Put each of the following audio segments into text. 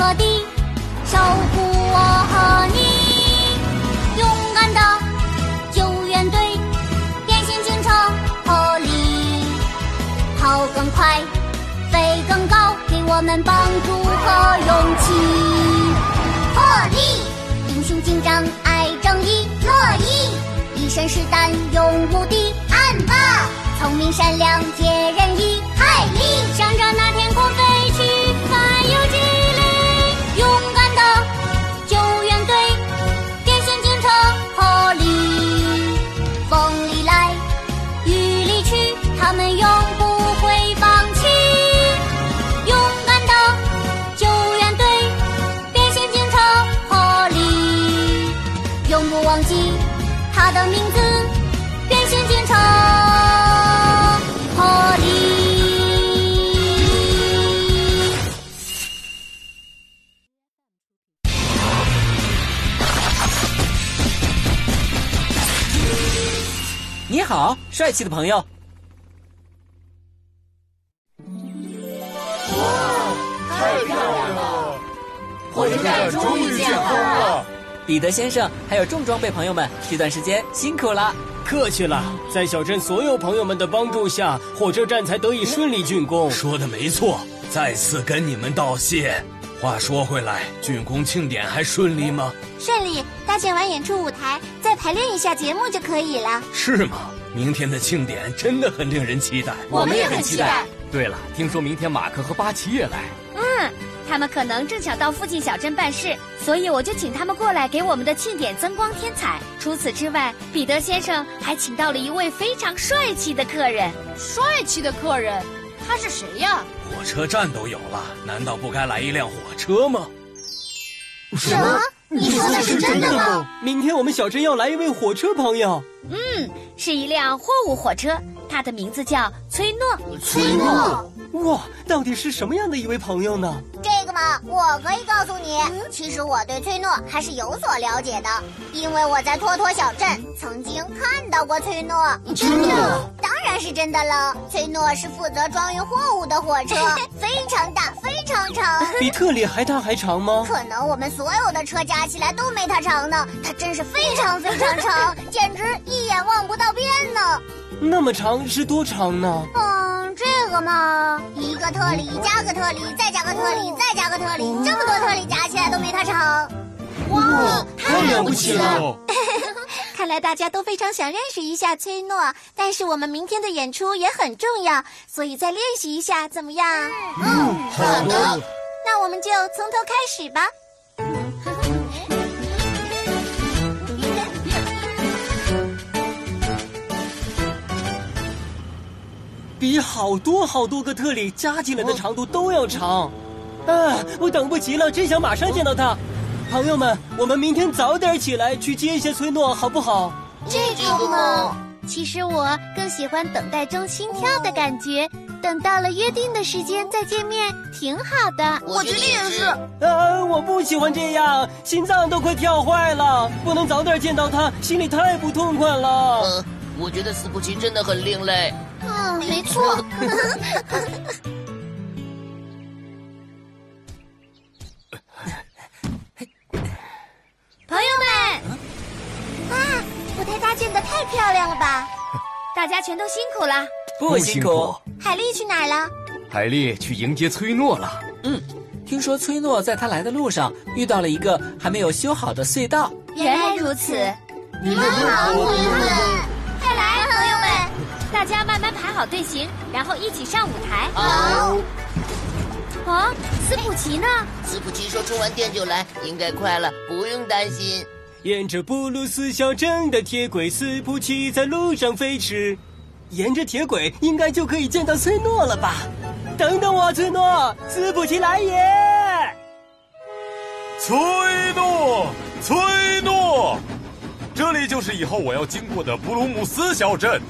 和地，守护我和你。勇敢的救援队，变形警车破例，跑更快，飞更高，给我们帮助和勇气。破例，英雄警长爱正义，乐意，一身是胆勇无敌，暗霸，聪明善良解人意，海力，向着那你好，帅气的朋友。哇太漂亮了！火车站终于建好了。彼得先生，还有重装备朋友们，这段时间辛苦了。客气了，在小镇所有朋友们的帮助下，火车站才得以顺利竣工。说的没错，再次跟你们道谢。话说回来，竣工庆典还顺利吗？顺利，搭建完演出舞台，再排练一下节目就可以了。是吗？明天的庆典真的很令人期待。我们也很期待。对了，听说明天马克和巴奇也来。嗯，他们可能正巧到附近小镇办事，所以我就请他们过来给我们的庆典增光添彩。除此之外，彼得先生还请到了一位非常帅气的客人。帅气的客人，他是谁呀？火车站都有了，难道不该来一辆火车吗？什么？你说的是真的吗？明天我们小镇要来一位火车朋友。嗯，是一辆货物火车，它的名字叫崔诺。崔诺。哇，到底是什么样的一位朋友呢？这个嘛，我可以告诉你，其实我对崔诺还是有所了解的，因为我在托托小镇曾经看到过崔诺。真的？是真的了。崔诺是负责装运货物的火车，非常大，非常长，比特里还大还长吗？可能我们所有的车加起来都没它长呢。它真是非常非常长，简直一眼望不到边呢。那么长是多长呢？嗯，这个嘛，一个特里加个特里，再加个特里，再加个特里，这么多特里加起来都没它长。哇，太了不起了！看来大家都非常想认识一下崔诺，但是我们明天的演出也很重要，所以再练习一下怎么样？嗯，好的。那我们就从头开始吧。比好多好多个特里加起来的长度都要长。啊，我等不及了，真想马上见到他。朋友们，我们明天早点起来去接一下崔诺，好不好？这个嘛，其实我更喜欢等待中心跳的感觉，等到了约定的时间再见面，挺好的。我觉得也是。啊，我不喜欢这样，心脏都快跳坏了，不能早点见到他，心里太不痛快了。嗯，我觉得斯普奇真的很另类。嗯，没错。舞台搭建的太漂亮了吧！大家全都辛苦了。不辛苦。海丽去哪儿了？海丽去迎接崔诺了。嗯，听说崔诺在他来的路上遇到了一个还没有修好的隧道。原来如此。你们好，朋友们。快来，朋友们，大家慢慢排好队形，然后一起上舞台。好。哦，斯普奇呢？斯普奇说充完电就来，应该快了，不用担心。沿着布鲁斯小镇的铁轨，斯普奇在路上飞驰。沿着铁轨，应该就可以见到崔诺了吧？等等我，崔诺，斯普奇来也！崔诺，崔诺，这里就是以后我要经过的布鲁姆斯小镇。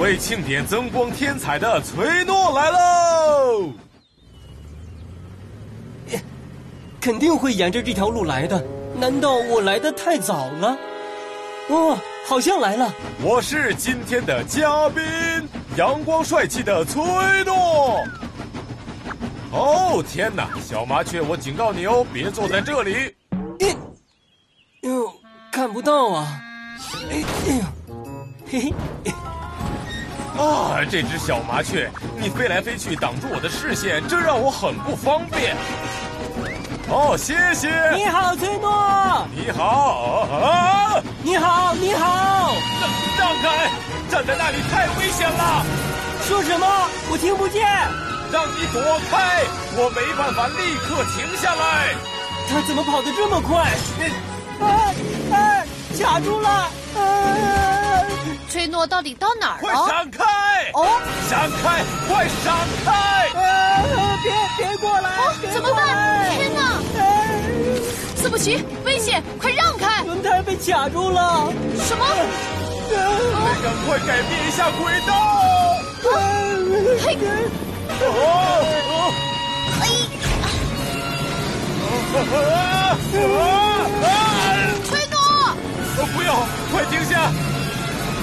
为庆典增光添彩的崔诺来喽！肯定会沿着这条路来的。难道我来的太早了？哦，好像来了。我是今天的嘉宾，阳光帅气的崔诺。哦天哪，小麻雀，我警告你哦，别坐在这里。哎哟，看不到啊！哎哎呦，嘿嘿。啊，这只小麻雀，你飞来飞去挡住我的视线，这让我很不方便。哦，谢谢。你好，崔诺。你好啊！你好，你好。让让开，站在那里太危险了。说什么？我听不见。让你躲开，我没办法立刻停下来。他怎么跑得这么快？啊啊！卡住了！啊！崔诺到底到哪儿了？快闪开！哦，闪开！快闪开！啊！别别过来！哦，怎么办？天哪！斯普奇，危险！快让开！轮胎被卡住了！什么？得赶快改变一下轨道！嘿！哦！哎！崔诺！不要！快停下！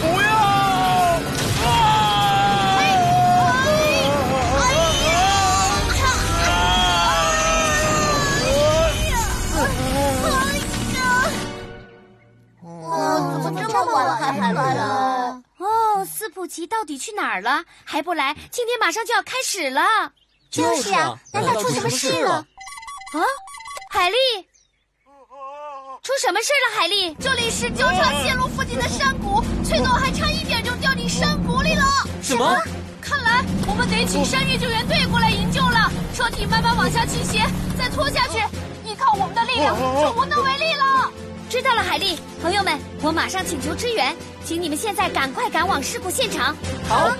不要！啊！哎！哎呀！哦，怎么这么晚还不来？哦，斯普奇到底去哪儿了？还不来？庆典马上就要！开始了。就是啊，难道出什么事了？啊，海丽，出什么事了？海丽，这里是交叉线路附近的山谷，崔诺还差一点就掉进山谷里了。什么？看来我们得请山岳救援队过来营救了。车体慢慢往下倾斜，再拖下去，依靠我们的力量就无能为力了。知道了，海丽，朋友们，我马上请求支援，请你们现在赶快赶往事故现场。好。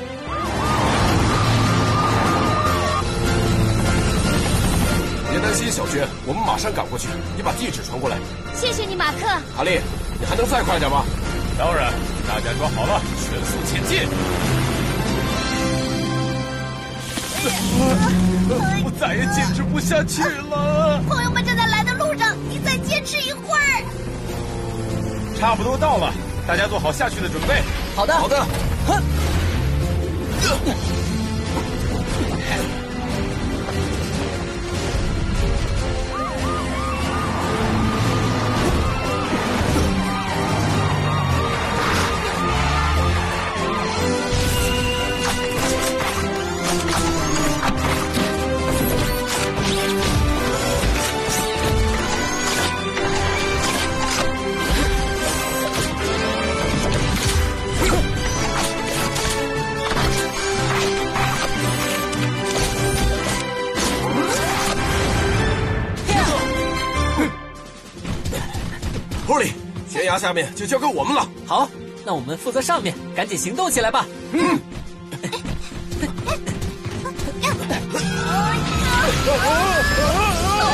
别担心，小娟，我们马上赶过去。你把地址传过来。谢谢你，马克。哈利，你还能再快点吗？当然，大家装好了，全速前进。我再也坚持不下去了。朋友们正在来的路上，你再坚持一会儿。差不多到了，大家做好下去的准备。好的，好的。哼。崖下面就交给我们了。好，那我们负责上面，赶紧行动起来吧。嗯。朋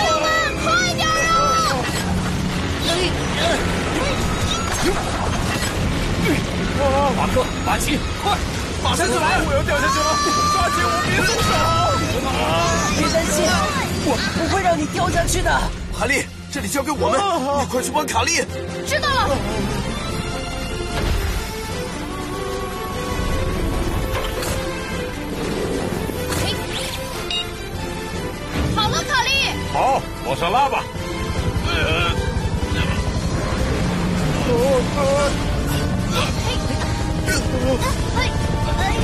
友们，快点啊！马克，马奇，快，马上就来！我要掉下去了，抓紧我，别松手！别担心，我不会让你掉下去的。海丽，这里交给我们，你快去帮卡利。知道了。好了，卡利。好，往上拉吧。嘿，哎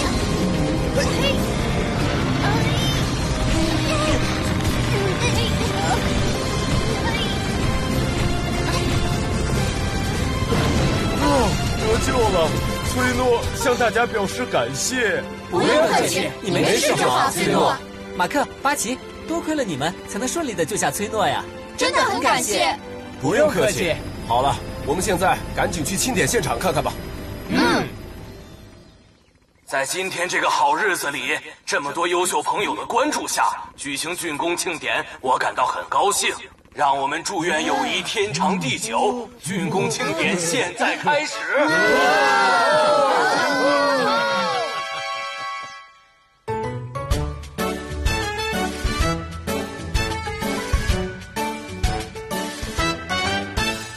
呀，嘿，哦，得救了！崔诺向大家表示感谢。不用客气，你没事就好，崔诺。马克、巴奇，多亏了你们，才能顺利的救下崔诺呀！真的很感谢。不用客气。好了，我们现在赶紧去庆典现场看看吧。嗯。在今天这个好日子里，这么多优秀朋友的关注下，举行竣工庆典，我感到很高兴。让我们祝愿友谊天长地久。竣工庆典现在开始。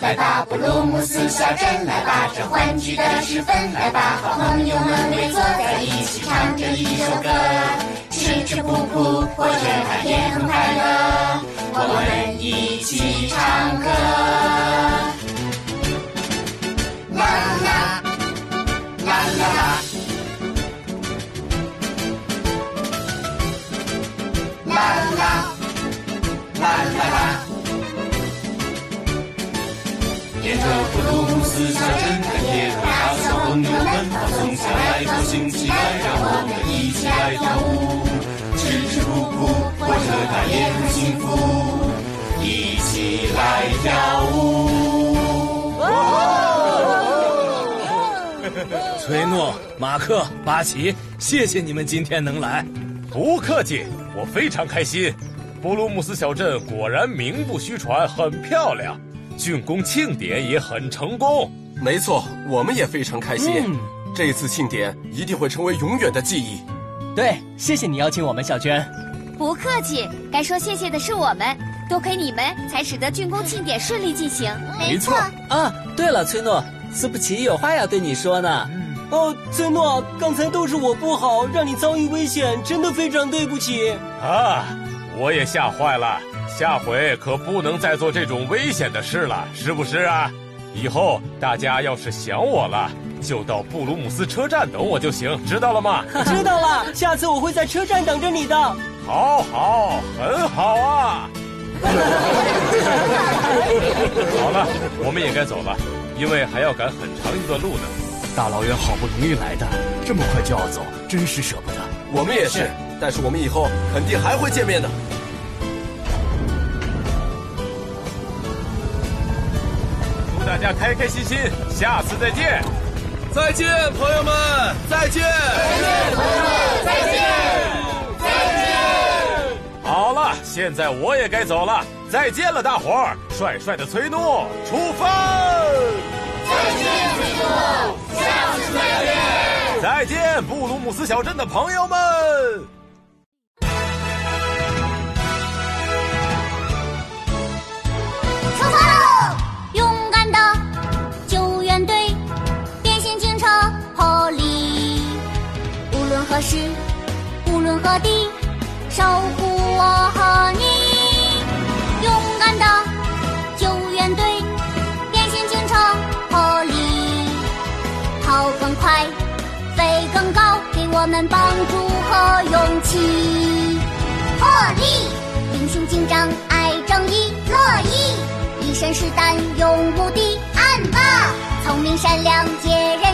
来吧，布鲁姆斯小镇，来吧，这欢聚的时分，来吧，好朋友们围坐在一起，唱着一首歌。吃吃苦苦，或者它也很快乐。我们一起唱歌，也很幸福，一起来跳舞。崔诺、马克、巴奇，谢谢你们今天能来。不客气，我非常开心。布鲁姆斯小镇果然名不虚传，很漂亮。竣工庆典也很成功，没错，我们也非常开心。嗯、这次庆典一定会成为永远的记忆。对，谢谢你邀请我们，小娟。不客气，该说谢谢的是我们，多亏你们才使得竣工庆典顺利进行。没错啊，对了，崔诺，斯普奇有话要对你说呢。哦，崔诺，刚才都是我不好，让你遭遇危险，真的非常对不起。啊，我也吓坏了。下回可不能再做这种危险的事了，是不是啊？以后大家要是想我了，就到布鲁姆斯车站等我就行，知道了吗？知道了，下次我会在车站等着你的。好好，很好啊。好了，我们也该走了，因为还要赶很长一段路呢。大老远好不容易来的，这么快就要走，真是舍不得。我们也是，但是我们以后肯定还会见面的。祝大家开开心心，下次再见！再见，朋友们！再见！再见，朋友们！再见！好了，现在我也该走了，再见了，大伙儿！帅帅的崔诺，出发！再见，崔诺，下次再见！再见，布鲁姆斯小镇的朋友们！飞更高，给我们帮助和勇气。破例，英雄警长爱正义，乐意。一身是胆，勇无敌，暗霸，聪明善良，坚